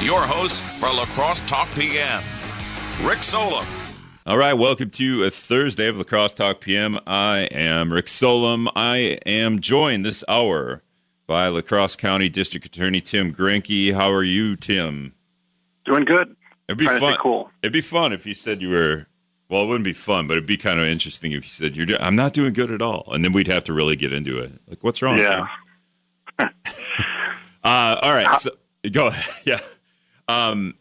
your host for La Crosse Talk PM, Rick Solem. All right, welcome to a Thursday of La Crosse Talk PM. I am Rick Solem. I am joined this hour by La Crosse County District Attorney Tim Gruenke. How are you, Tim? Doing good. It'd be Trying fun. stay cool. It'd be fun if you said you were. Well, it wouldn't be fun, but it'd be kind of interesting if you said you're. do- I'm not doing good at all, and then we'd have to really get into it. Like, what's wrong? Yeah. Uh, all right. So go ahead. Yeah. Um,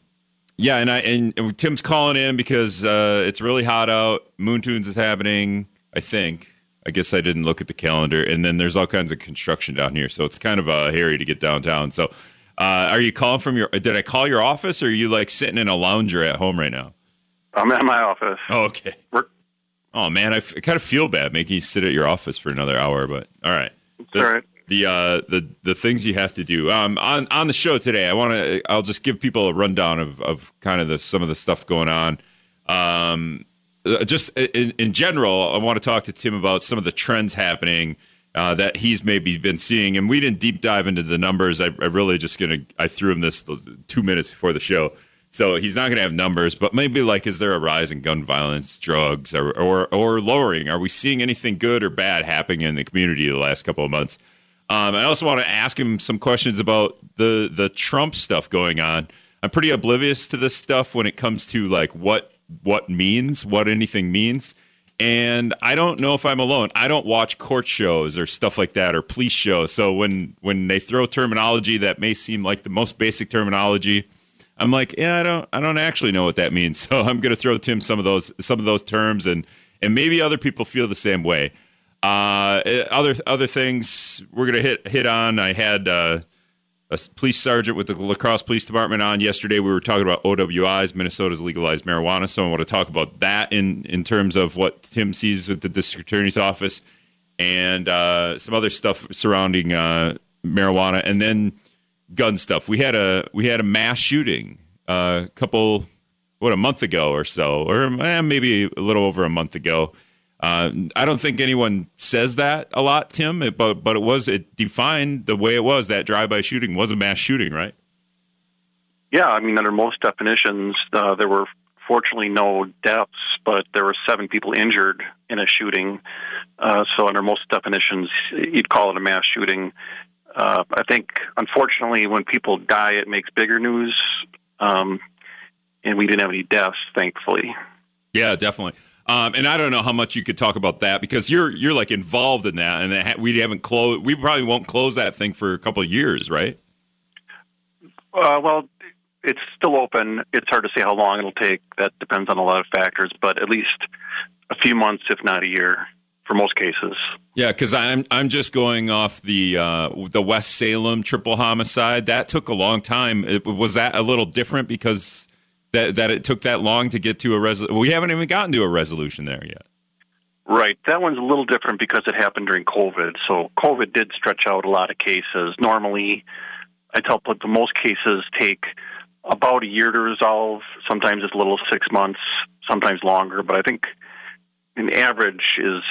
yeah, and I and, and Tim's calling in because uh, it's really hot out. Moon Tunes is happening. I think. I guess I didn't look at the calendar, and then there's all kinds of construction down here, so it's kind of uh, hairy to get downtown. So, uh, are you calling from your? Did I call your office, or are you like sitting in a lounger at home right now? I'm at my office. Oh, okay. We're, Oh man, I, f- I kind of feel bad making you sit at your office for another hour, but all right. The, all right. The uh, the the things you have to do um, on on the show today. I want to. I'll just give people a rundown of of kind of the some of the stuff going on. Um, uh, just in, in general, I want to talk to Tim about some of the trends happening uh, that he's maybe been seeing. And we didn't deep dive into the numbers. I, I really just gonna I threw him this two minutes before the show, so he's not gonna have numbers. But maybe like, is there a rise in gun violence, drugs, or or, or lowering? Are we seeing anything good or bad happening in the community the last couple of months? Um, I also want to ask him some questions about the the Trump stuff going on. I'm pretty oblivious to this stuff when it comes to like what what means, what anything means. And I don't know if I'm alone. I don't watch court shows or stuff like that or police shows. So when when they throw terminology that may seem like the most basic terminology, I'm like, yeah, I don't I don't actually know what that means. So I'm to throw Tim some of those some of those terms and and maybe other people feel the same way. Uh, other other things we're gonna hit hit on. I had uh, a police sergeant with the La Crosse Police Department on yesterday. We were talking about OWIs, Minnesota's legalized marijuana. So I want to talk about that in in terms of what Tim sees with the district attorney's office and uh, some other stuff surrounding uh, marijuana, and then gun stuff. We had a we had a mass shooting uh, a couple what a month ago or so, or eh, maybe a little over a month ago. Uh, I don't think anyone says that a lot, Tim, it- but but it was it defined the way it was. That drive-by shooting was a mass shooting, right? Yeah, I mean, under most definitions, uh, there were fortunately no deaths, but there were seven people injured in a shooting. Uh, so, under most definitions, you'd call it a mass shooting. Uh, I think, unfortunately, when people die, it makes bigger news. Um, and we didn't have any deaths, thankfully. Yeah, definitely. Um, and I don't know how much you could talk about that because you're you're like involved in that, and ha- we haven't closed. We probably won't close that thing for a couple of years, right? Uh, well, it's still open. It's hard to say how long it'll take. That depends on a lot of factors, but at least a few months, if not a year, for most cases. Yeah, because I'm I'm just going off the uh, the West Salem triple homicide. That took a long time. It, was that a little different because that that it took that long to get to a resolution? We haven't even gotten to a resolution there yet. Right. That one's a little different because it happened during COVID. So COVID did stretch out a lot of cases. Normally, I tell people most cases take about a year to resolve. Sometimes it's a little six months, sometimes longer. But I think an average is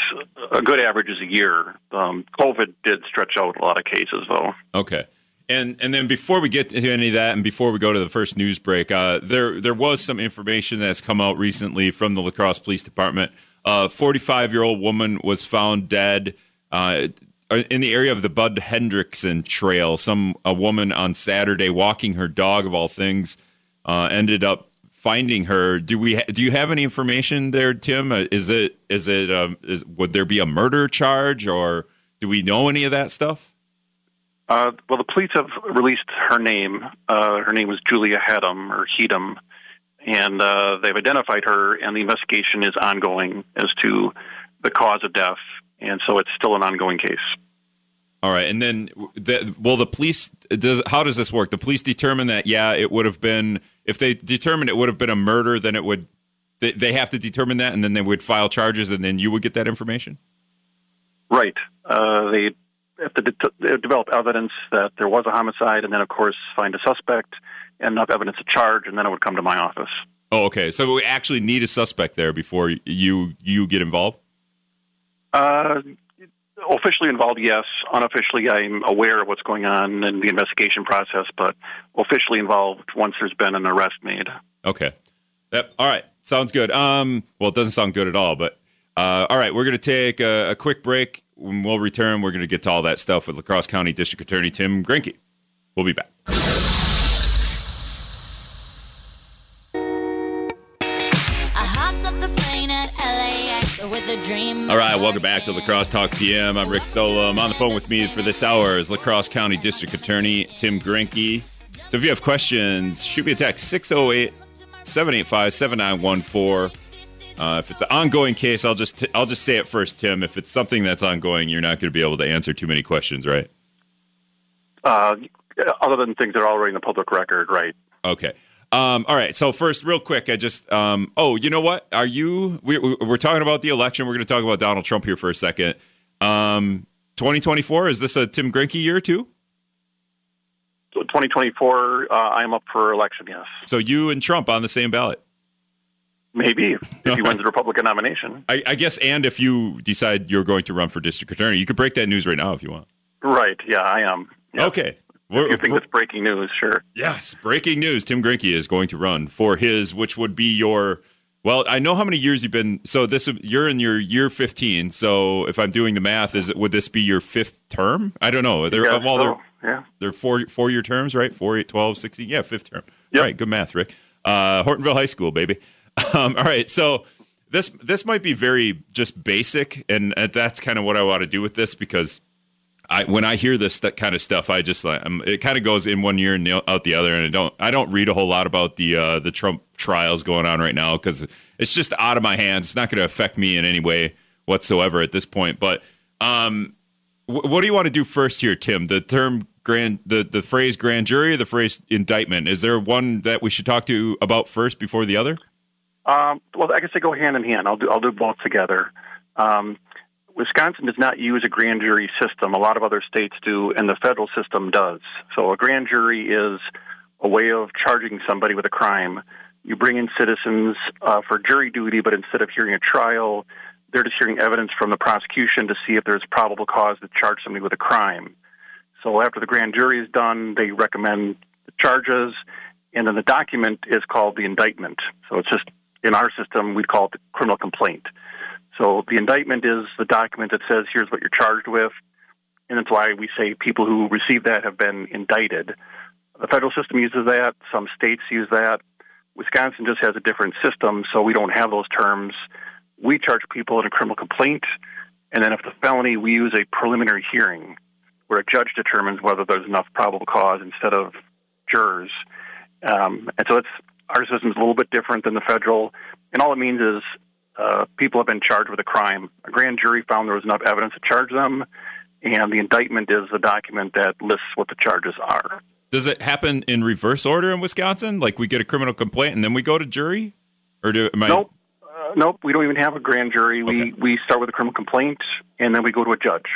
a good average is a year. Um, COVID did stretch out a lot of cases, though. Okay. And and then before we get to any of that, and before we go to the first news break, uh, there there was some information that's come out recently from the La Crosse Police Department. A 45 year old woman was found dead uh, in the area of the Bud Hendrickson Trail. Some a woman on Saturday walking her dog, of all things, uh, ended up finding her. Do we ha- do you have any information there, Tim? Uh, is it is it um, is, would there be a murder charge, or do we know any of that stuff? Uh, well, the police have released her name. Uh, her name was Julia Hedam or Hedam, and uh, they've identified her, and the investigation is ongoing as to the cause of death, and so it's still an ongoing case. All right, and then the, will the police? Does how does this work? The police determine that yeah, it would have been if they determined it would have been a murder, then it would. They, they have to determine that, and then they would file charges, and then you would get that information. Right. Uh, they have to de- they develop evidence that there was a homicide, and then, of course, find a suspect and enough evidence to charge, and then it would come to my office. Oh, okay. So we actually need a suspect there before you you get involved. Uh, officially involved, yes. Unofficially, I'm aware of what's going on in the investigation process, but officially involved once there's been an arrest made. Okay. Yep. All right. Sounds good. Um, well, it doesn't sound good at all, but uh, all right. We're going to take a, a, quick break. When we'll return, we're going to get to all that stuff with La Crosse County District Attorney Tim Gruenke. We'll be back. All right, welcome back to La Crosse Talk PM. I'm Rick Solem. On the phone with me for this hour is La Crosse County District Attorney Tim Gruenke. So if you have questions, shoot me a text 608 785 7914. Uh, if it's an ongoing case, I'll just t- I'll just say it first, Tim. If it's something that's ongoing, you're not going to be able to answer too many questions, right? Uh, other than things that are already in the public record, right? Okay. Um, all right. So first, real quick, I just um, oh, you know what? Are you? We, we're talking about the election. We're going to talk about Donald Trump here for a second. Um, 2024 is this a Tim Gruenke year too? 2024, uh, I'm up for election. Yes. So you and Trump on the same ballot? Maybe if he wins the Republican nomination. I, I, guess, and if you decide you're going to run for district attorney, you could break that news right now if you want. Right. Yeah, I am. Yep. Okay. We're, you think it's breaking news? Sure. Yes, breaking news. Tim Gruenke is going to run for his, which would be your. Well, I know how many years you've been. So this, you're in your year 15. So if I'm doing the math, is it would this be your fifth term? I don't know. They're, well, so. they're, yeah. They're four four year terms, right? Four, eight, 12, 16. Yeah, fifth term. Yep. Right. Good math, Rick. Uh, Hortonville High School, baby. Um, all right. So this this might be very just basic, and that's kind of what I want to do with this because I when I hear this that kind of stuff, I just like um, it kind of goes in one year and out the other, and I don't I don't read a whole lot about the uh, the Trump trials going on right now because it's just out of my hands. It's not going to affect me in any way whatsoever at this point. But um, what do you want to do first here, Tim? The term grand, the, the phrase grand jury, the phrase indictment. Is there one that we should talk to about first before the other? Um, well, I guess they go hand in hand. I'll do I'll do both together. Um, Wisconsin does not use a grand jury system. A lot of other states do, and the federal system does. So a grand jury is a way of charging somebody with a crime. You bring in citizens uh, for jury duty, but instead of hearing a trial, they're just hearing evidence from the prosecution to see if there's probable cause to charge somebody with a crime. So after the grand jury is done, they recommend the charges, and then the document is called the indictment. So it's just in our system we'd call it the criminal complaint. So the indictment is the document that says here's what you're charged with, and that's why we say people who receive that have been indicted. The federal system uses that. Some states use that. Wisconsin just has a different system, so we don't have those terms we charge people in a criminal complaint, and then if the felony, we use a preliminary hearing where a judge determines whether there's enough probable cause instead of jurors. Um, and so it's our system is a little bit different than the federal, and all it means is uh, people have been charged with a crime. A grand jury found there was enough evidence to charge them, and the indictment is the document that lists what the charges are. Does it happen in reverse order in Wisconsin? Like we get a criminal complaint and then we go to jury, or do am I? Nope nope, we don't even have a grand jury. We okay. we start with a criminal complaint, and then we go to a judge,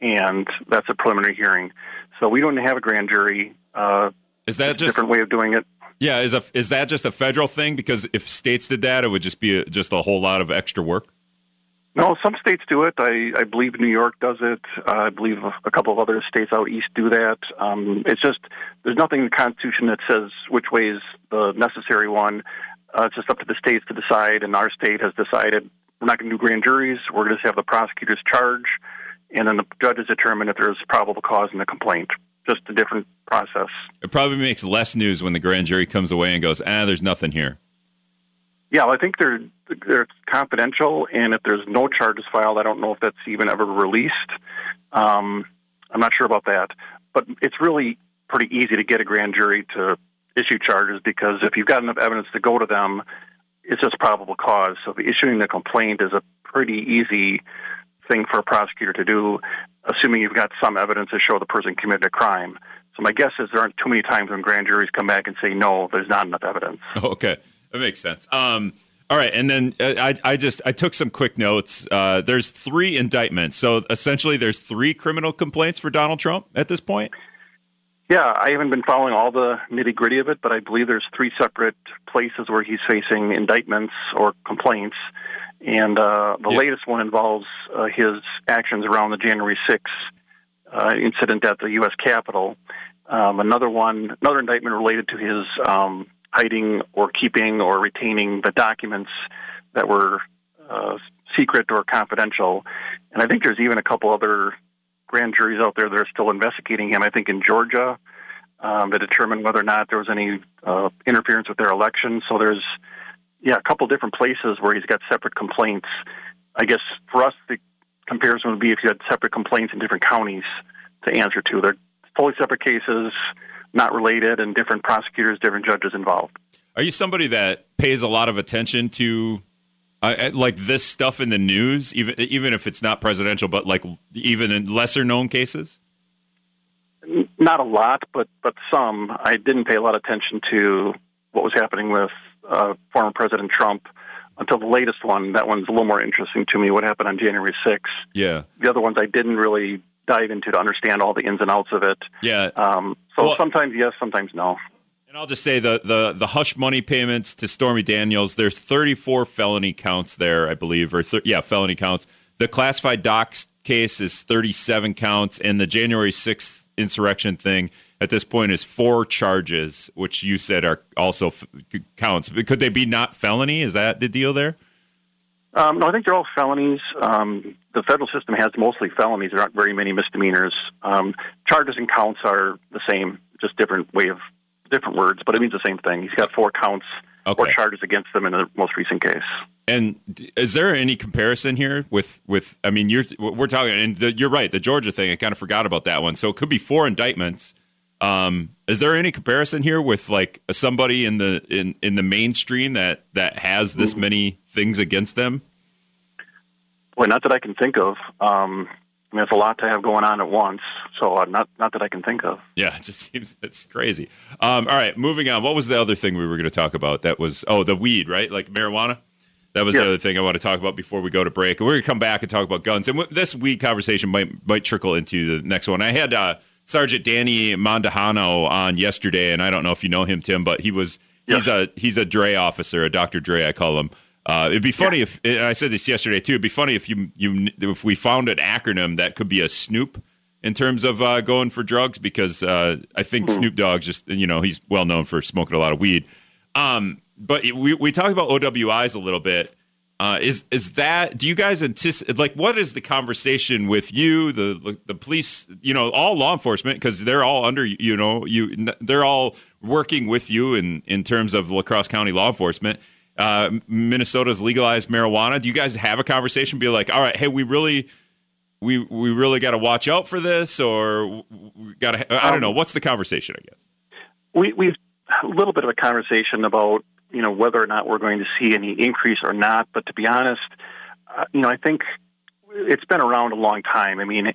and that's a preliminary hearing. So we don't have a grand jury. Uh, is that just a different way of doing it? Yeah, is a is that just a federal thing? Because if states did that, it would just be a, just a whole lot of extra work. No, some states do it. I, I believe New York does it. Uh, I believe a couple of other states out east do that. Um, it's just there's nothing in the Constitution that says which way is the necessary one. Uh, it's just up to the states to decide, and our state has decided we're not going to do grand juries. We're going to have the prosecutors charge, and then the judges determine if there's probable cause in the complaint. Just a different process. It probably makes less news when the grand jury comes away and goes, "Ah, there's nothing here." Yeah, well, I think they're they're confidential, and if there's no charges filed, I don't know if that's even ever released. Um, I'm not sure about that, but it's really pretty easy to get a grand jury to issue charges because if you've got enough evidence to go to them, it's just probable cause. So issuing the complaint is a pretty easy thing for a prosecutor to do, assuming you've got some evidence to show the person committed a crime. So my guess is there aren't too many times when grand juries come back and say no, there's not enough evidence. Okay, that makes sense. Um, all right, and then uh, I, I just I took some quick notes. Uh, there's three indictments, so essentially there's three criminal complaints for Donald Trump at this point. Yeah, I haven't been following all the nitty gritty of it, but I believe there's three separate places where he's facing indictments or complaints. And uh, the Yeah. latest one involves uh, his actions around the January 6th uh, incident at the U.S. Capitol. Um, another one, another indictment related to his um, hiding or keeping or retaining the documents that were uh, secret or confidential. And I think there's even a couple other grand juries out there that are still investigating him. I think in Georgia um, to determine whether or not there was any uh, interference with their election. So there's yeah a couple different places where he's got separate complaints. I guess for us the comparison would be if you had separate complaints in different counties to answer to. They're fully separate cases, not related, and different prosecutors, different judges involved. Are you somebody that pays a lot of attention to uh, uh, like this stuff in the news, even even if it's not presidential, but like even in lesser known cases? Not a lot, but but some. I didn't pay a lot of attention to what was happening with uh, former President Trump until the latest one. That one's a little more interesting to me. What happened on January 6th? Yeah, The other ones I didn't really dive into to understand all the ins and outs of it. yeah. Um, so Well- sometimes yes, sometimes no. And I'll just say the the the hush money payments to Stormy Daniels. There's 34 felony counts there, I believe, or thir- yeah, felony counts. The classified docs case is 37 counts, and the January 6th insurrection thing at this point is four charges, which you said are also f- counts. Could they be not felony? Is that the deal there? Um, no, I think they're all felonies. Um, the federal system has mostly felonies. There aren't very many misdemeanors. Um, charges and counts are the same, just different way of different words, but it means the same thing. He's got four counts or charges against them in the most recent case. And is there any comparison here with with? I mean, you're we're talking, and the, you're right. The Georgia thing, I kind of forgot about that one. So it could be four indictments. Um, is there any comparison here with like somebody in the in in the mainstream that that has this many things against them? Boy, not that I can think of. Um, I mean, it's a lot to have going on at once. So uh, not not that I can think of. Yeah, it just seems it's crazy. Um, all right, moving on. What was the other thing we were going to talk about? That was oh, the weed, right? Like marijuana. That was Yeah. the other thing I want to talk about before we go to break. And we're going to come back and talk about guns. And w- this weed conversation might might trickle into the next one. I had uh, Sergeant Danny Mondahano on yesterday, and I don't know if you know him, Tim, but he was he's a he's a Dre officer, a Dr. Dre, I call him. Uh, it'd be funny if and I said this yesterday too. It'd be funny if you you if we found an acronym that could be a Snoop in terms of uh, going for drugs because uh, I think Snoop Dogg's just you know he's well known for smoking a lot of weed. Um, but we we talked about OWIs a little bit. Uh, is is that? Do you guys anticipate? Like, what is the conversation with you, the the police, you know, all law enforcement, because they're all under, you know, you they're all working with you in in terms of La Crosse County law enforcement. Uh, Minnesota's legalized marijuana. Do you guys have a conversation? Be like, all right, hey, we really, we we really got to watch out for this, or we got to. I don't know. What's the conversation? I guess. We we've a little bit of a conversation about you know whether or not we're going to see any increase or not. But to be honest, uh, you know, I think it's been around a long time. I mean,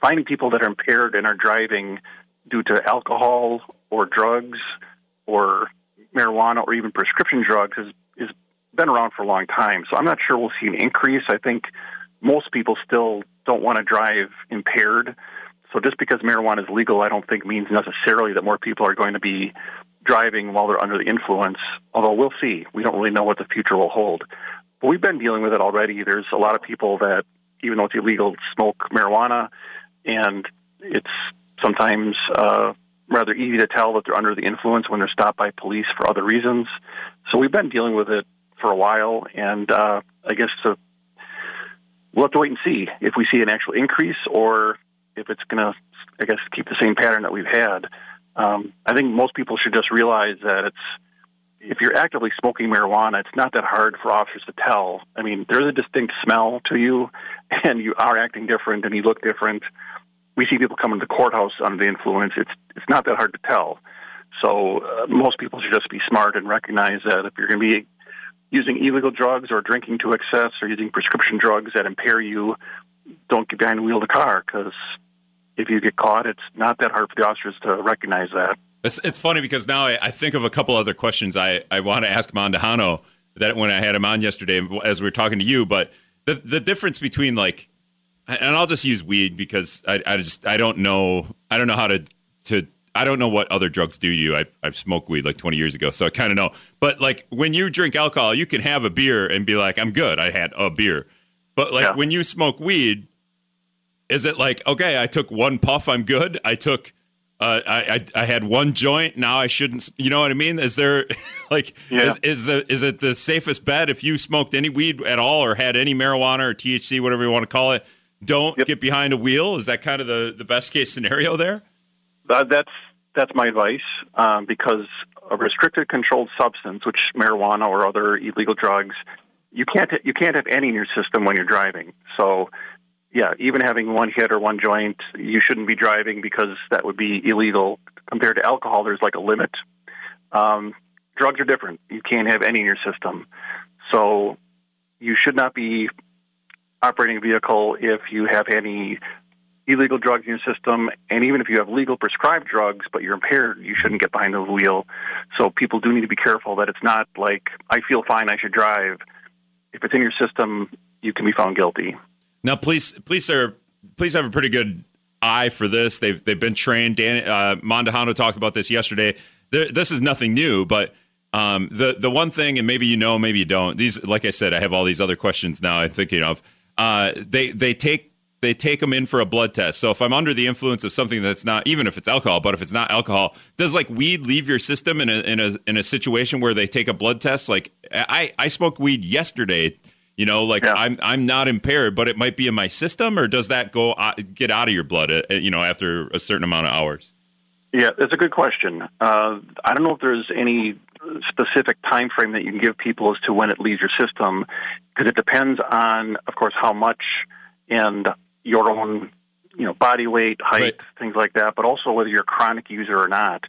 finding people that are impaired and are driving due to alcohol or drugs or marijuana or even prescription drugs has has been around for a long time. So I'm not sure we'll see an increase. I think most people still don't want to drive impaired. So just because marijuana is legal, I don't think means necessarily that more people are going to be driving while they're under the influence. Although we'll see. We don't really know what the future will hold. But we've been dealing with it already. There's a lot of people that, even though it's illegal, smoke marijuana, and it's sometimes uh, rather easy to tell that they're under the influence when they're stopped by police for other reasons. So we've been dealing with it for a while, and uh, I guess to, we'll have to wait and see if we see an actual increase or if it's going to, I guess, keep the same pattern that we've had. Um, I think most people should just realize that it's if you're actively smoking marijuana, it's not that hard for officers to tell. I mean, there's a distinct smell to you, and you are acting different, and you look different. We see people come into the courthouse under the influence. It's it's not that hard to tell. So uh, most people should just be smart and recognize that if you're going to be using illegal drugs or drinking to excess or using prescription drugs that impair you, don't get behind the wheel of the car because if you get caught, it's not that hard for the officers to recognize that. It's, it's funny because now I, I think of a couple other questions I, I want to ask Mondahano that when I had him on yesterday as we were talking to you, but the the difference between like, and I'll just use weed because I, I just I don't know I don't know how to to I don't know what other drugs do to you. I, I've smoked weed like 20 years ago, so I kind of know. But like when you drink alcohol, you can have a beer and be like, I'm good. I had a beer. But like Yeah. when you smoke weed, is it like, okay, I took one puff, I'm good. I took, uh, I, I, I had one joint. Now I shouldn't, you know what I mean? Is there like, Yeah. is, is the, is it the safest bet if you smoked any weed at all or had any marijuana or THC, whatever you want to call it? Don't Yep. get behind a wheel. Is that kind of the, the best case scenario there? Uh, that's that's my advice um, because a restricted controlled substance, which marijuana or other illegal drugs, you can't you can't have any in your system when you're driving. So, yeah, even having one hit or one joint, you shouldn't be driving because that would be illegal. Compared to alcohol, there's like a limit. Um, drugs are different. You can't have any in your system. So, you should not be operating a vehicle if you have any illegal drugs in your system, and even if you have legal prescribed drugs but you're impaired, you shouldn't get behind the wheel. So people do need to be careful that it's not like I feel fine, I should drive. If it's in your system, you can be found guilty. Now, police police are police have a pretty good eye for this. They've they've been trained. Dan uh, Mondahano talked about this yesterday. There, this is nothing new, but um, the the one thing, and maybe you know, maybe you don't. These, like I said, I have all these other questions now. I'm thinking of. Uh, they they take they take them in for a blood test. So if I'm under the influence of something that's not, even if it's alcohol, but if it's not alcohol, does like weed leave your system in a in a in a situation where they take a blood test? Like I I smoked weed yesterday. You know, like Yeah. I'm I'm not impaired, but it might be in my system, or does that go uh, get out of your blood? Uh, you know, after a certain amount of hours. Yeah, that's a good question. Uh, I don't know if there's any specific time frame that you can give people as to when it leaves your system, because it depends on, of course, how much and your own, you know, body weight, height, Right. things like that, but also whether you're a chronic user or not.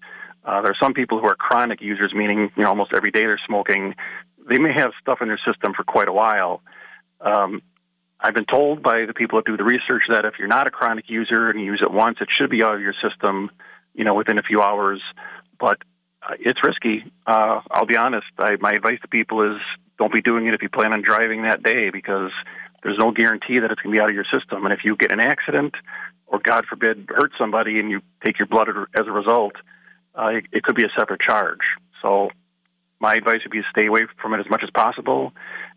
Uh, there are some people who are chronic users, meaning you know almost every day they're smoking. They may have stuff in their system for quite a while. Um, I've been told by the people that do the research that if you're not a chronic user and you use it once, it should be out of your system, you know, within a few hours. But uh, it's risky. Uh, I'll be honest. I, my advice to people is don't be doing it if you plan on driving that day because there's no guarantee that it's going to be out of your system. And if you get an accident or, God forbid, hurt somebody and you take your blood as a result, uh, it, it could be a separate charge. So my advice would be to stay away from it as much as possible.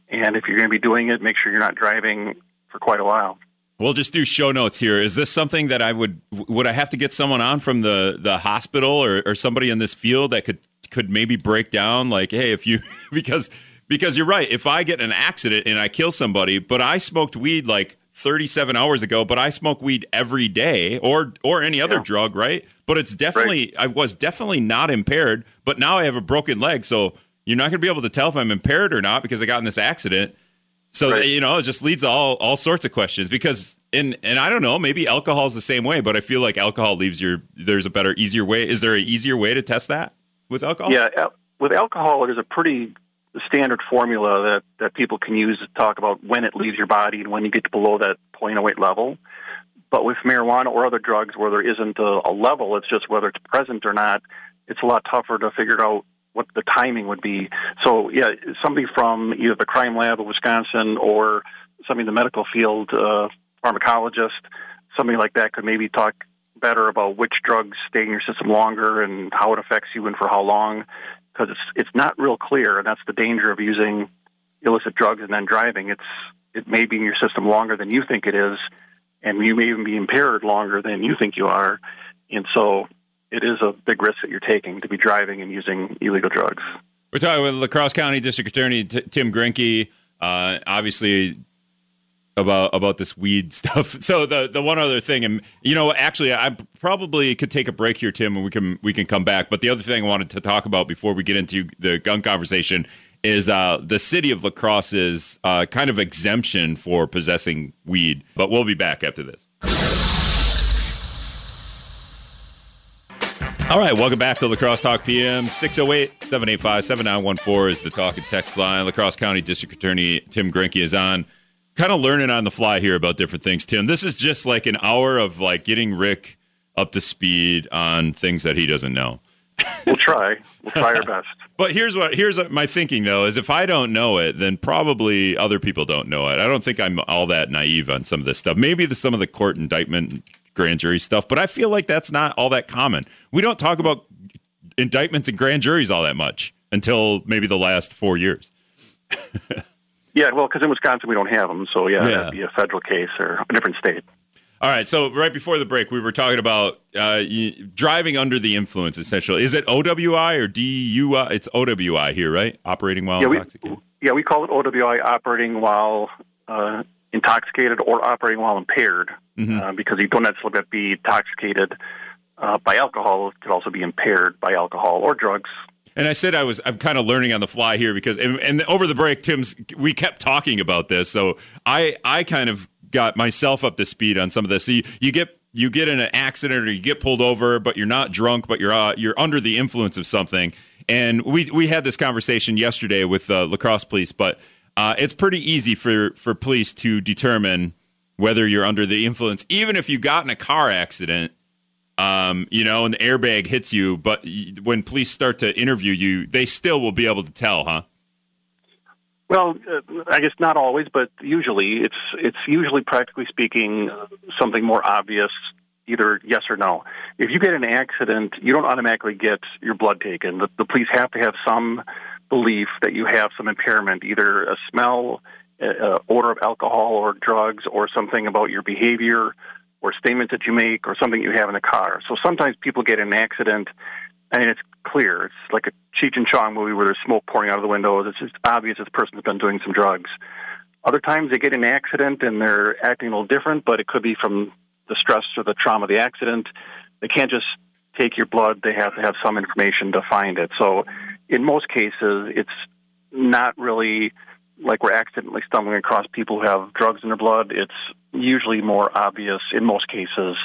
And if you're going to be doing it, make sure you're not driving for quite a while. We'll just do show notes here. Is this something that I would would I have to get someone on from the the hospital or, or somebody in this field that could could maybe break down like, hey, if you because because you're right. If I get an accident and I kill somebody, but I smoked weed like 37 hours ago, but I smoke weed every day or or any other Yeah. drug, right? But it's definitely I was definitely not impaired, but now I have a broken leg, so you're not going to be able to tell if I'm impaired or not because I got in this accident. So Right. you know, it just leads to all all sorts of questions because and and I don't know, maybe alcohol is the same way, but I feel like alcohol leaves your there's a better easier way. Is there an easier way to test that with alcohol? Yeah, with alcohol, there's a pretty standard formula that, that people can use to talk about when it leaves your body and when you get below that 0.08 level. But with marijuana or other drugs where there isn't a, a level, it's just whether it's present or not, it's a lot tougher to figure out what the timing would be. So, yeah, somebody from either the crime lab of Wisconsin or somebody in the medical field, uh, pharmacologist, somebody like that could maybe talk better about which drugs stay in your system longer and how it affects you and for how long because it's it's not real clear and that's the danger of using illicit drugs and then driving. It's it may be in your system longer than you think it is and you may even be impaired longer than you think you are. And so it is a big risk that you're taking to be driving and using illegal drugs. We're talking with La Crosse County District Attorney T- Tim Gruenke. Uh, obviously, about about this weed stuff. So the the one other thing, and you know, actually, I probably could take a break here, Tim, and we can we can come back. But the other thing I wanted to talk about before we get into the gun conversation is uh, the city of La Crosse's uh, kind of exemption for possessing weed. But we'll be back after this. All right, welcome back to La Crosse Talk PM. 608 785 7914 is the talk and text line. La Crosse County District Attorney Tim Gruenke is on. Kind of learning on the fly here about different things, Tim. This is just like an hour of like getting Rick up to speed on things that he doesn't know. we'll try we'll try our best But here's what here's my thinking though is if I don't know it, then probably other people don't know it. I don't think I'm all that naive on some of this stuff. Maybe the, some of the court indictment grand jury stuff, but I feel like that's not all that common. We don't talk about indictments and grand juries all that much until maybe the last four years. yeah, well, because in Wisconsin we don't have them, so yeah, Yeah. that'd be a federal case or a different state. All right. So right before the break, we were talking about uh, driving under the influence. Essentially, is it OWI or DUI? It's OWI here, right? Operating while Yeah, we, intoxicated. yeah, we call it OWI operating while uh, intoxicated or operating while impaired Mm-hmm. uh, because you don't necessarily have to be intoxicated uh, by alcohol. It could also be impaired by alcohol or drugs. And I said I was I'm kind of learning on the fly here because and, and over the break, Tim's we kept talking about this, so I I kind of got myself up to speed on some of this. So you, you get you get in an accident or you get pulled over, but you're not drunk, but you're uh, you're under the influence of something. And we we had this conversation yesterday with uh, La Crosse police, but uh, it's pretty easy for for police to determine whether you're under the influence, even if you got in a car accident um, you know, and the airbag hits you, but when police start to interview you, they still will be able to tell, huh? Well, uh, I guess not always, but usually it's it's usually practically speaking something more obvious, either yes or no. If you get an accident, you don't automatically get your blood taken. The, the police have to have some belief that you have some impairment, either a smell, odor of alcohol or drugs, or something about your behavior, or statements that you make, or something you have in the car. So sometimes people get in an accident and it's clear. It's like a Cheech and Chong movie where there's smoke pouring out of the windows. It's just obvious this person's been doing some drugs. Other times they get in an accident and they're acting a little different, but it could be from the stress or the trauma of the accident. They can't just take your blood. They have to have some information to find it. So in most cases, it's not really like we're accidentally stumbling across people who have drugs in their blood. It's usually more obvious in most cases.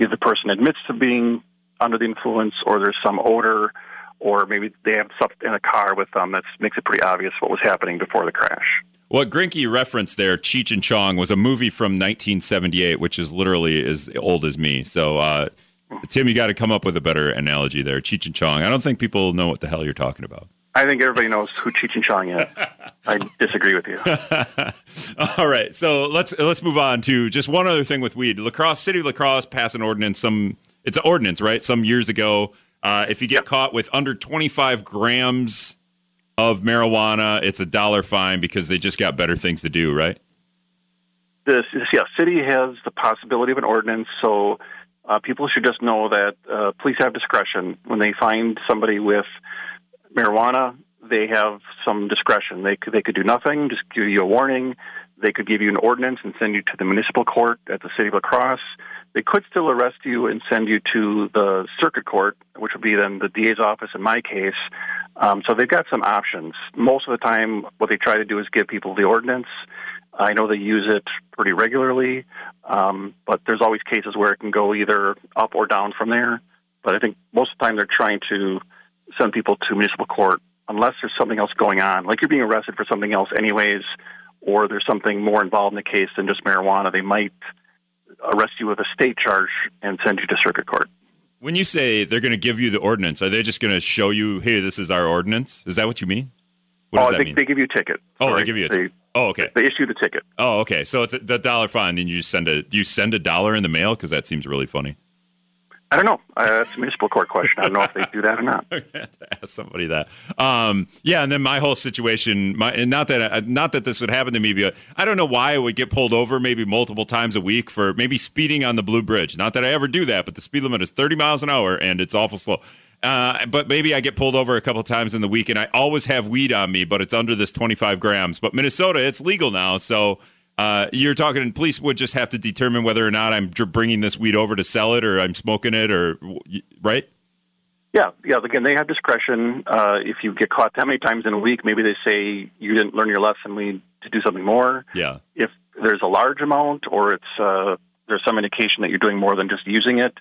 Either the person admits to being under the influence, or there's some odor, or maybe they have stuff in a car with them that makes it pretty obvious what was happening before the crash. What Gruenke referenced there, Cheech and Chong, was a movie from 1978, which is literally as old as me. So, uh, Tim, you got to come up with a better analogy there. Cheech and Chong. I don't think people know what the hell you're talking about. I think everybody knows who Cheech and Chong is. I disagree with you. All right, so let's let's move on to just one other thing with weed. La Crosse City of La Crosse passed an ordinance. Some it's an ordinance, right? Some years ago, uh, if you get caught with under 25 grams of marijuana, it's a dollar fine because they just got better things to do, right? This, this yeah, city has the possibility of an ordinance, so uh, people should just know that uh, police have discretion when they find somebody with marijuana. They have some discretion. They could they could do nothing, just give you a warning. They could give you an ordinance and send you to the municipal court at the city of La Crosse. They could still arrest you and send you to the circuit court, which would be then the DA's office in my case. Um, so they've got some options. Most of the time, what they try to do is give people the ordinance. I know they use it pretty regularly, um, but there's always cases where it can go either up or down from there. But I think most of the time they're trying to send people to municipal court unless there's something else going on, like you're being arrested for something else anyways, or there's something more involved in the case than just marijuana. They might arrest you with a state charge and send you to circuit court. When you say they're going to give you the ordinance, are they just going to show you, hey, this is our ordinance? Is that what you mean? What does oh, that they, mean? they give you a ticket. Oh, they give you a they, oh, okay. they issue the ticket. Oh, okay. So it's a, the dollar fine. Then you send a. Do you send a dollar in the mail? Because that seems really funny. I don't know. Uh, that's a municipal court question. I don't know if they do that or not. To ask somebody that. Um, yeah, and then my whole situation, my and not that uh, not that this would happen to me, but I don't know why I would get pulled over maybe multiple times a week for maybe speeding on the Blue Bridge. Not that I ever do that, but the speed limit is 30 miles an hour and it's awful slow. Uh, but maybe I get pulled over a couple times in the week, and I always have weed on me, but it's under this 25 grams. But Minnesota, it's legal now, so. Uh, you're talking, and police would just have to determine whether or not I'm bringing this weed over to sell it, or I'm smoking it, or right? Yeah, yeah. Again, they have discretion. Uh, if you get caught that many times in a week, maybe they say you didn't learn your lesson. We need to do something more. Yeah. If there's a large amount, or it's uh, there's some indication that you're doing more than just using it,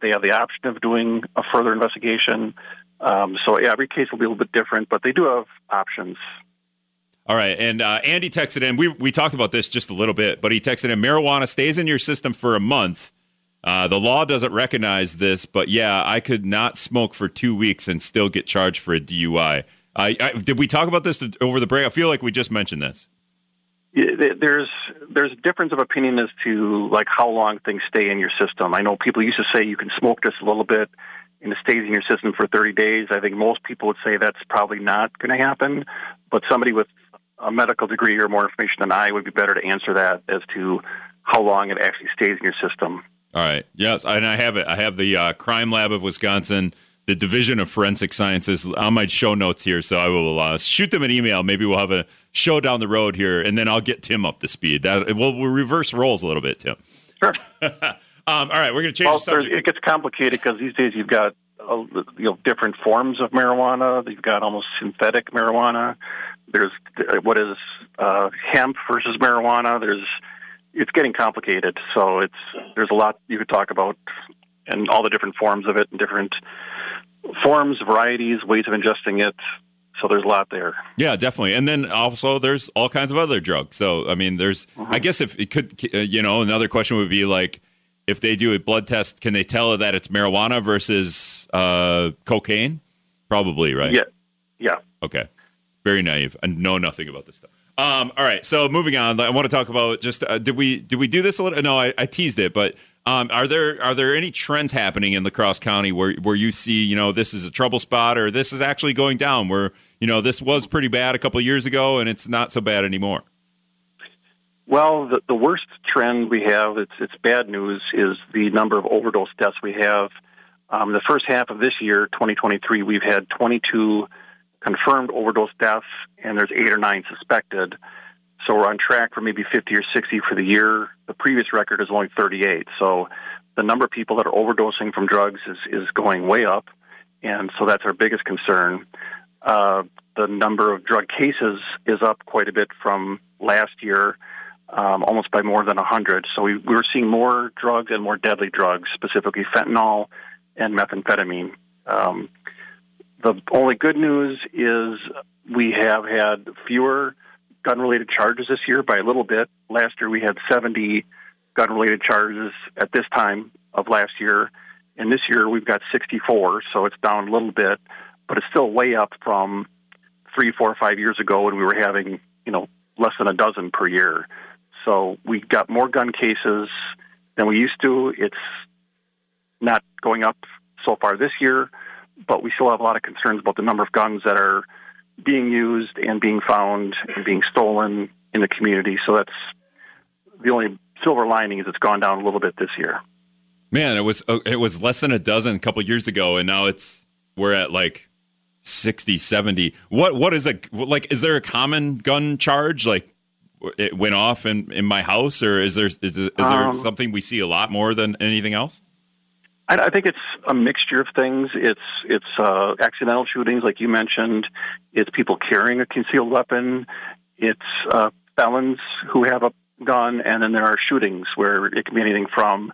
they have the option of doing a further investigation. Um, so yeah, every case will be a little bit different, but they do have options. All right, and uh, Andy texted in. We we talked about this just a little bit, but he texted in. Marijuana stays in your system for a month. Uh, the law doesn't recognize this, but yeah, I could not smoke for two weeks and still get charged for a DUI. I, I, did we talk about this over the break? I feel like we just mentioned this. there's there's a difference of opinion as to like how long things stay in your system. I know people used to say you can smoke just a little bit and it stays in your system for 30 days. I think most people would say that's probably not going to happen, but somebody with a medical degree or more information than I would be better to answer that as to how long it actually stays in your system. All right. Yes, and I have it. I have the uh, Crime Lab of Wisconsin the Division of Forensic Sciences on my show notes here, so I will uh, shoot them an email. Maybe we'll have a show down the road here, and then I'll get Tim up to speed. That we'll, we'll reverse roles a little bit, Tim. Sure. um, all right, we're going to change. Well, the subject. it gets complicated because these days you've got uh, you know different forms of marijuana. You've got almost synthetic marijuana. There's what is uh, hemp versus marijuana. There's it's getting complicated. So it's there's a lot you could talk about and all the different forms of it and different forms, varieties, ways of ingesting it. So there's a lot there. Yeah, definitely. And then also there's all kinds of other drugs. So I mean, there's mm-hmm. I guess if it could, uh, you know, another question would be like, if they do a blood test, can they tell that it's marijuana versus uh, cocaine? Probably, right? Yeah. Yeah. Okay. Very naive. I know nothing about this stuff. Um, all right. So moving on, I want to talk about just uh, did we did we do this a little? No, I, I teased it, but um, are there are there any trends happening in La Crosse County where where you see you know this is a trouble spot or this is actually going down where you know this was pretty bad a couple of years ago and it's not so bad anymore? Well, the, the worst trend we have it's it's bad news is the number of overdose deaths we have. Um, the first half of this year, 2023, we've had 22 confirmed overdose deaths, and there's eight or nine suspected. So we're on track for maybe 50 or 60 for the year. The previous record is only 38. So the number of people that are overdosing from drugs is, is going way up. And so that's our biggest concern. Uh, the number of drug cases is up quite a bit from last year, um, almost by more than 100. So we, we were seeing more drugs and more deadly drugs, specifically fentanyl and methamphetamine. Um, the only good news is we have had fewer gun related charges this year by a little bit. Last year we had 70 gun related charges at this time of last year. And this year we've got 64, so it's down a little bit, but it's still way up from three, four, five years ago when we were having, you know, less than a dozen per year. So we got more gun cases than we used to. It's not going up so far this year, but we still have a lot of concerns about the number of guns that are being used and being found and being stolen in the community. So that's the only silver lining is it's gone down a little bit this year. Man, it was uh, it was less than a dozen a couple years ago, and now it's we're at like 60, 70. What what is a like? Is there a common gun charge like? It went off in, in my house, or is there is, is there um, something we see a lot more than anything else? I, I think it's a mixture of things. It's it's uh, accidental shootings, like you mentioned. It's people carrying a concealed weapon. It's uh, felons who have a gun, and then there are shootings where it can be anything from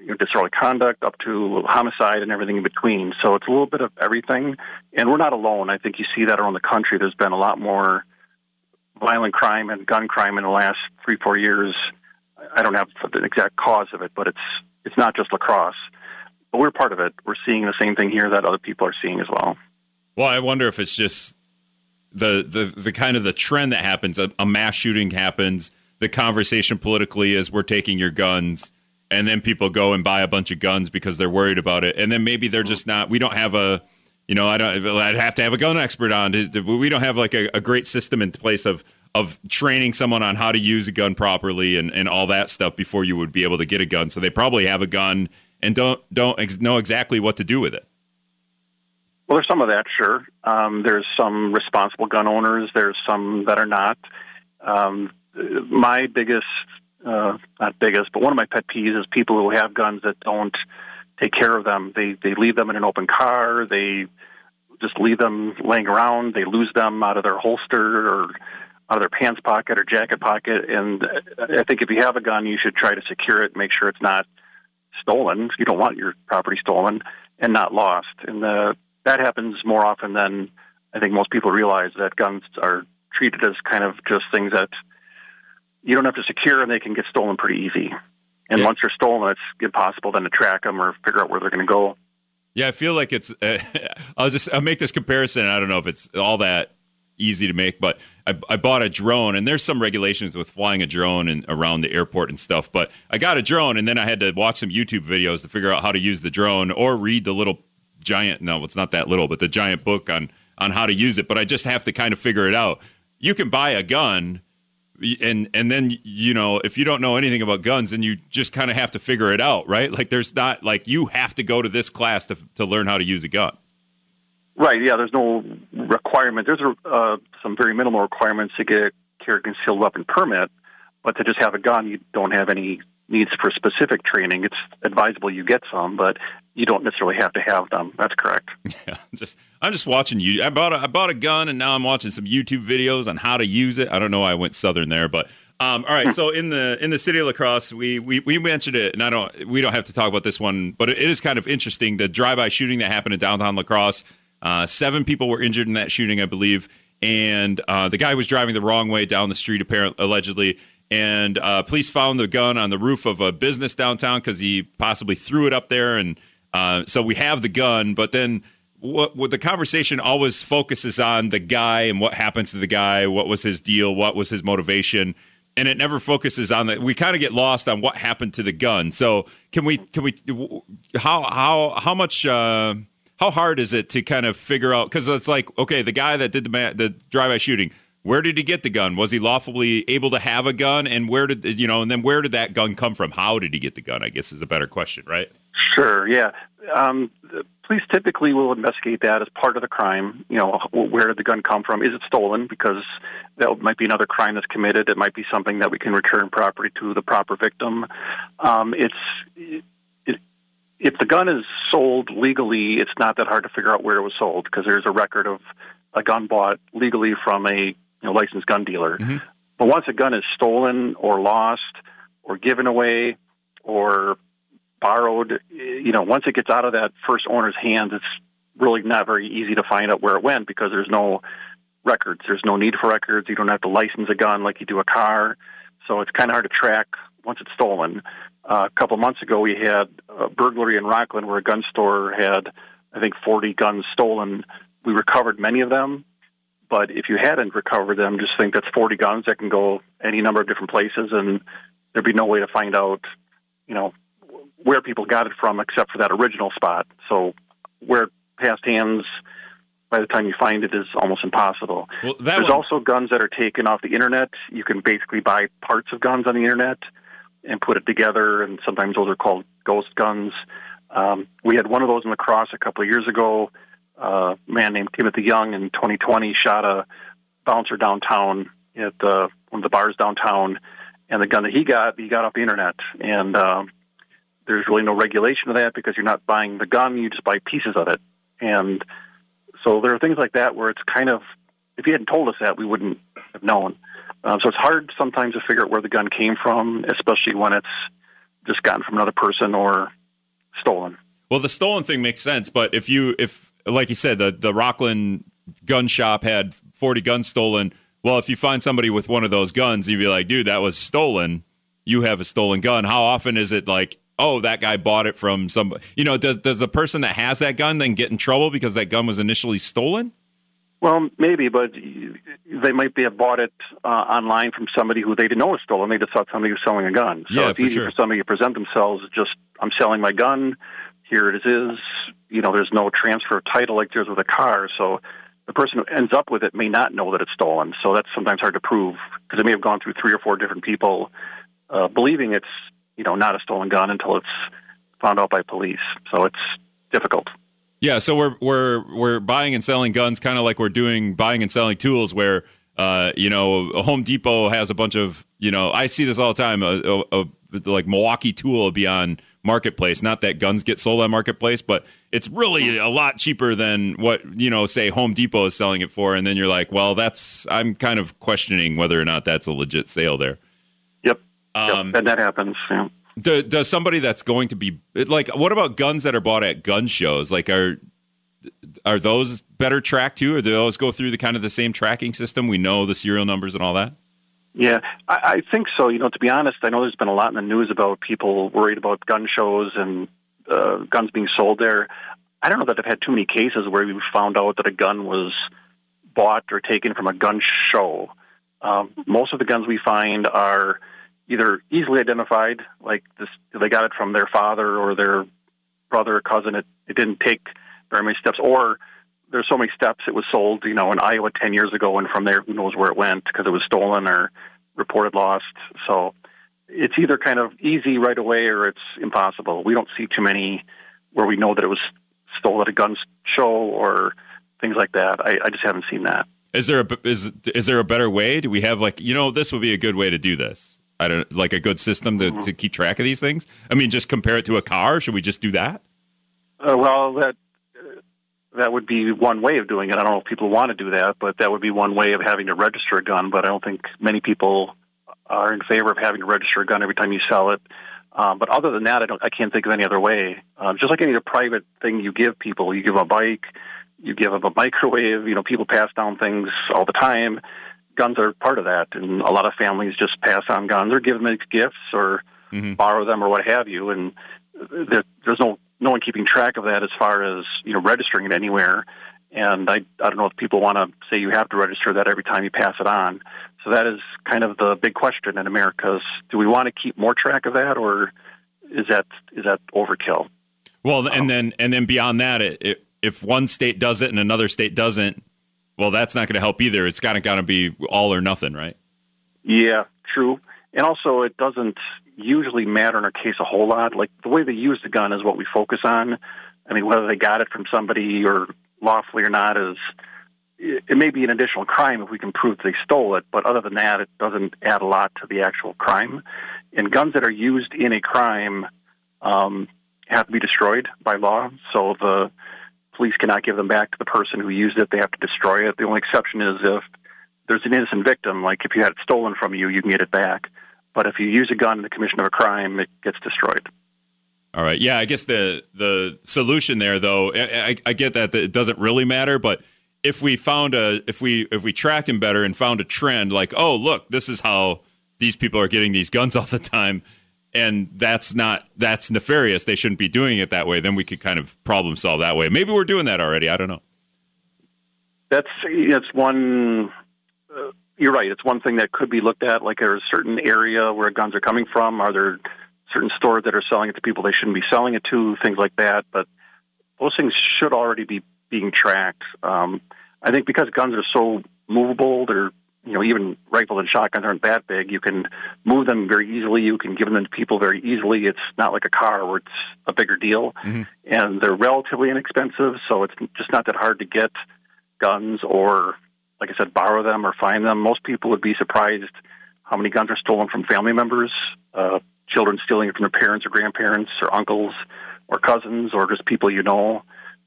you know, disorderly conduct up to homicide and everything in between. So it's a little bit of everything. And we're not alone. I think you see that around the country. There's been a lot more violent crime and gun crime in the last three, four years. I don't have the exact cause of it, but it's it's not just La Crosse. But we're part of it. We're seeing the same thing here that other people are seeing as well. Well, I wonder if it's just the the the kind of the trend that happens. A, a mass shooting happens. The conversation politically is we're taking your guns, and then people go and buy a bunch of guns because they're worried about it, and then maybe they're just not. We don't have a you know, I don't. I'd have to have a gun expert on. We don't have like a, a, great system in place of of training someone on how to use a gun properly and, and all that stuff before you would be able to get a gun. So they probably have a gun and don't don't ex- know exactly what to do with it. Well, there's some of that, sure. Um, there's some responsible gun owners. There's some that are not. Um, my biggest, uh, not biggest, but one of my pet peeves is people who have guns that don't take care of them. They they leave them in an open car. They just leave them laying around. They lose them out of their holster or out of their pants pocket or jacket pocket. And I think if you have a gun, you should try to secure it, make sure it's not stolen. You don't want your property stolen and not lost. And the, that happens more often than I think most people realize that guns are treated as kind of just things that you don't have to secure and they can get stolen pretty easy. And yeah. once they're stolen, it's impossible then to track them or figure out where they're going to go. Yeah, I feel like it's. Uh, I'll just I'll make this comparison. I don't know if it's all that easy to make. But I, I bought a drone, and there's some regulations with flying a drone and around the airport and stuff. But I got a drone, and then I had to watch some YouTube videos to figure out how to use the drone or read the little giant. No, it's not that little, but the giant book on on how to use it. But I just have to kind of figure it out. You can buy a gun and and then you know if you don't know anything about guns then you just kind of have to figure it out right? Like there's not like you have to go to this class to to learn how to use a gun. Right yeah there's no requirement. There's uh, some very minimal requirements to get a carry concealed weapon permit but to just have a gun you don't have any needs for specific training, it's advisable you get some, but you don't necessarily have to have them. That's correct. Yeah, just I'm just watching you. I bought a, I bought a gun, and now I'm watching some YouTube videos on how to use it. I don't know why I went southern there, but um, all right. so in the in the city of La Crosse, we, we we mentioned it, and I don't we don't have to talk about this one, but it is kind of interesting. The drive-by shooting that happened in downtown La Crosse. Uh, seven people were injured in that shooting, I believe, and uh, the guy was driving the wrong way down the street, apparently allegedly and uh, police found the gun on the roof of a business downtown because he possibly threw it up there. And uh, so we have the gun, but then what, what, the conversation always focuses on the guy and what happens to the guy, what was his deal, what was his motivation, and it never focuses on that. We kind of get lost on what happened to the gun. So can we? Can we? How how how much? Uh, how hard is it to kind of figure out? Because it's like, okay, the guy that did the the drive-by shooting where did he get the gun? Was he lawfully able to have a gun? And where did you know? And then where did that gun come from? How did he get the gun? I guess is a better question, right? Sure. Yeah. Um, police typically will investigate that as part of the crime. You know, where did the gun come from? Is it stolen? Because that might be another crime that's committed. It might be something that we can return property to the proper victim. Um, it's it, if the gun is sold legally, it's not that hard to figure out where it was sold because there's a record of a gun bought legally from a you know, licensed gun dealer. Mm-hmm. But once a gun is stolen or lost or given away or borrowed, you know, once it gets out of that first owner's hands, it's really not very easy to find out where it went because there's no records. There's no need for records. You don't have to license a gun like you do a car. So it's kind of hard to track once it's stolen. Uh, a couple months ago, we had a burglary in Rockland where a gun store had, I think, 40 guns stolen. We recovered many of them, but if you hadn't recovered them, just think that's 40 guns that can go any number of different places, and there'd be no way to find out, you know, where people got it from except for that original spot. So where it passed hands by the time you find it is almost impossible. Well, There's one... also guns that are taken off the internet. You can basically buy parts of guns on the internet and put it together, and sometimes those are called ghost guns. Um, we had one of those in La Crosse a couple of years ago a man named Timothy Young in 2020 shot a bouncer downtown at uh, one of the bars downtown, and the gun that he got, he got off the internet. And um, there's really no regulation of that because you're not buying the gun; you just buy pieces of it. And so there are things like that where it's kind of, if you hadn't told us that, we wouldn't have known. Um, so it's hard sometimes to figure out where the gun came from, especially when it's just gotten from another person or stolen. Well, the stolen thing makes sense, but if you if like you said, the the Rockland gun shop had 40 guns stolen. Well, if you find somebody with one of those guns, you'd be like, dude, that was stolen. You have a stolen gun. How often is it like, oh, that guy bought it from some. You know, does does the person that has that gun then get in trouble because that gun was initially stolen? Well, maybe, but they might be have bought it uh, online from somebody who they didn't know was stolen. They just thought somebody was selling a gun. So yeah, it's easy sure. for somebody to present themselves just, I'm selling my gun here it is. You know, there's no transfer of title like there's with a car. So the person who ends up with it may not know that it's stolen. So that's sometimes hard to prove because it may have gone through three or four different people uh, believing it's you know not a stolen gun until it's found out by police. So it's difficult. Yeah, so we're we're we're buying and selling guns, kind of like we're doing buying and selling tools, where uh, you know Home Depot has a bunch of you know I see this all the time. A, a, a like Milwaukee tool will be on marketplace. Not that guns get sold on marketplace, but it's really a lot cheaper than what you know, say Home Depot is selling it for. And then you're like, well, that's I'm kind of questioning whether or not that's a legit sale there. Um, yep. that happens. Yeah. Do, does somebody that's going to be like, what about guns that are bought at gun shows? Like, are are those better tracked too, or do those go through the kind of the same tracking system? We know the serial numbers and all that. Yeah, I, I think so. You know, to be honest, I know there's been a lot in the news about people worried about gun shows and uh, guns being sold there. I don't know that I've had too many cases where we found out that a gun was bought or taken from a gun show. Um, most of the guns we find are either easily identified, like this, they got it from their father or their brother or cousin. It, it didn't take very many steps, or there's so many steps it was sold, you know, in Iowa 10 years ago, and from there, who knows where it went because it was stolen or reported lost. So it's either kind of easy right away or it's impossible. We don't see too many where we know that it was stolen at a gun show or things like that. I, I just haven't seen that. Is there a is is there a better way? Do we have like you know this would be a good way to do this? I don't like a good system to, mm-hmm. to keep track of these things. I mean, just compare it to a car. Should we just do that? Uh, well, that that would be one way of doing it. I don't know if people want to do that, but that would be one way of having to register a gun. But I don't think many people are in favor of having to register a gun every time you sell it. Um, but other than that, I don't. I can't think of any other way. Um, just like any other private thing you give people, you give them a bike, you give them a microwave. You know, people pass down things all the time. Guns are part of that, and a lot of families just pass on guns or give them as gifts or mm-hmm. borrow them or what have you. And there, there's no no one keeping track of that as far as you know registering it anywhere. And I I don't know if people want to say you have to register that every time you pass it on. So that is kind of the big question in America: is do we want to keep more track of that, or is that is that overkill? Well, and um, then and then beyond that, it, it, if one state does it and another state doesn't, well, that's not going to help either. It's got to be all or nothing, right? Yeah, true. And also, it doesn't usually matter in our case a whole lot. Like the way they use the gun is what we focus on. I mean, whether they got it from somebody or lawfully or not is it may be an additional crime if we can prove they stole it, but other than that, it doesn't add a lot to the actual crime. And guns that are used in a crime um, have to be destroyed by law. So the police cannot give them back to the person who used it; they have to destroy it. The only exception is if there's an innocent victim, like if you had it stolen from you, you can get it back. But if you use a gun in the commission of a crime, it gets destroyed. All right. Yeah, I guess the the solution there, though, I, I get that, that it doesn't really matter, but if we found a if we if we tracked him better and found a trend, like, oh, look, this is how these people are getting these guns all the time, and that's not that's nefarious. They shouldn't be doing it that way. Then we could kind of problem solve that way. Maybe we're doing that already. I don't know. That's that's one. Uh, you're right. It's one thing that could be looked at. Like there's a certain area where guns are coming from. Are there certain stores that are selling it to people they shouldn't be selling it to? Things like that. But those things should already be being tracked. Um, I think because guns are so movable, they're you know even rifles and shotguns aren't that big. You can move them very easily. You can give them to people very easily. It's not like a car where it's a bigger deal, mm-hmm. and they're relatively inexpensive. So it's just not that hard to get guns or like I said, borrow them or find them. Most people would be surprised how many guns are stolen from family members, uh, children stealing it from their parents or grandparents or uncles or cousins or just people you know.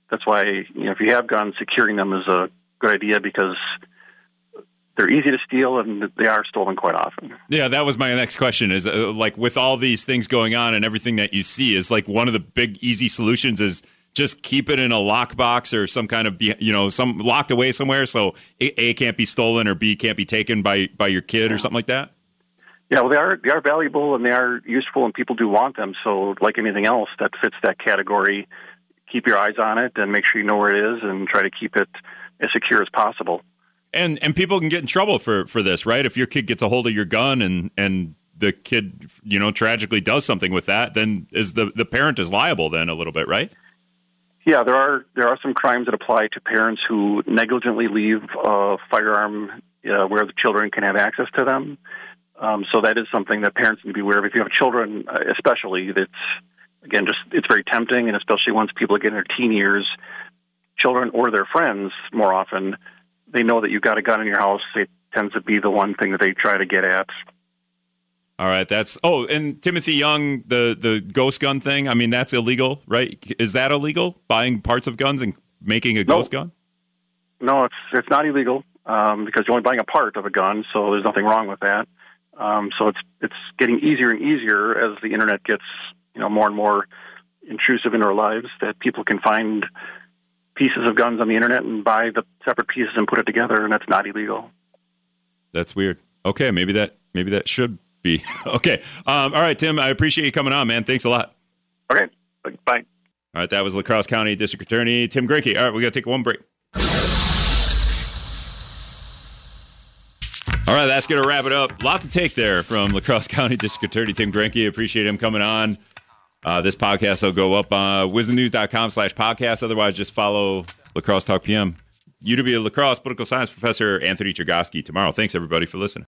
That's why you know if you have guns, securing them is a good idea because they're easy to steal and they are stolen quite often. Yeah, that was my next question. Is uh, like with all these things going on and everything that you see, is like one of the big easy solutions is just keep it in a lockbox or some kind of you know some locked away somewhere so a, can't be stolen or b can't be taken by by your kid or something like that yeah well they are they are valuable and they are useful and people do want them so like anything else that fits that category keep your eyes on it and make sure you know where it is and try to keep it as secure as possible and and people can get in trouble for for this right if your kid gets a hold of your gun and and the kid you know tragically does something with that then is the the parent is liable then a little bit right yeah, there are there are some crimes that apply to parents who negligently leave a firearm uh, where the children can have access to them. Um, so that is something that parents need to be aware of. If you have children, uh, especially, that's again just it's very tempting, and especially once people get in their teen years, children or their friends more often they know that you've got a gun in your house. It tends to be the one thing that they try to get at. All right, that's oh, and Timothy Young, the the ghost gun thing. I mean, that's illegal, right? Is that illegal? Buying parts of guns and making a no. ghost gun? No, it's it's not illegal um, because you're only buying a part of a gun, so there's nothing wrong with that. Um, so it's it's getting easier and easier as the internet gets you know more and more intrusive in our lives that people can find pieces of guns on the internet and buy the separate pieces and put it together, and that's not illegal. That's weird. Okay, maybe that maybe that should be. okay. Um, all right, Tim, I appreciate you coming on, man. Thanks a lot. Okay. Bye. All right, that was La Crosse County District Attorney Tim Gruenke. All right, we got to take one break. All right, that's going to wrap it up. A lot to take there from La Crosse County District Attorney Tim Gruenke. Appreciate him coming on. Uh, this podcast will go up on wizmnews.com slash podcast. Otherwise, just follow La Crosse Talk PM. UW La Crosse political science professor Anthony Chergosky tomorrow. Thanks, everybody, for listening.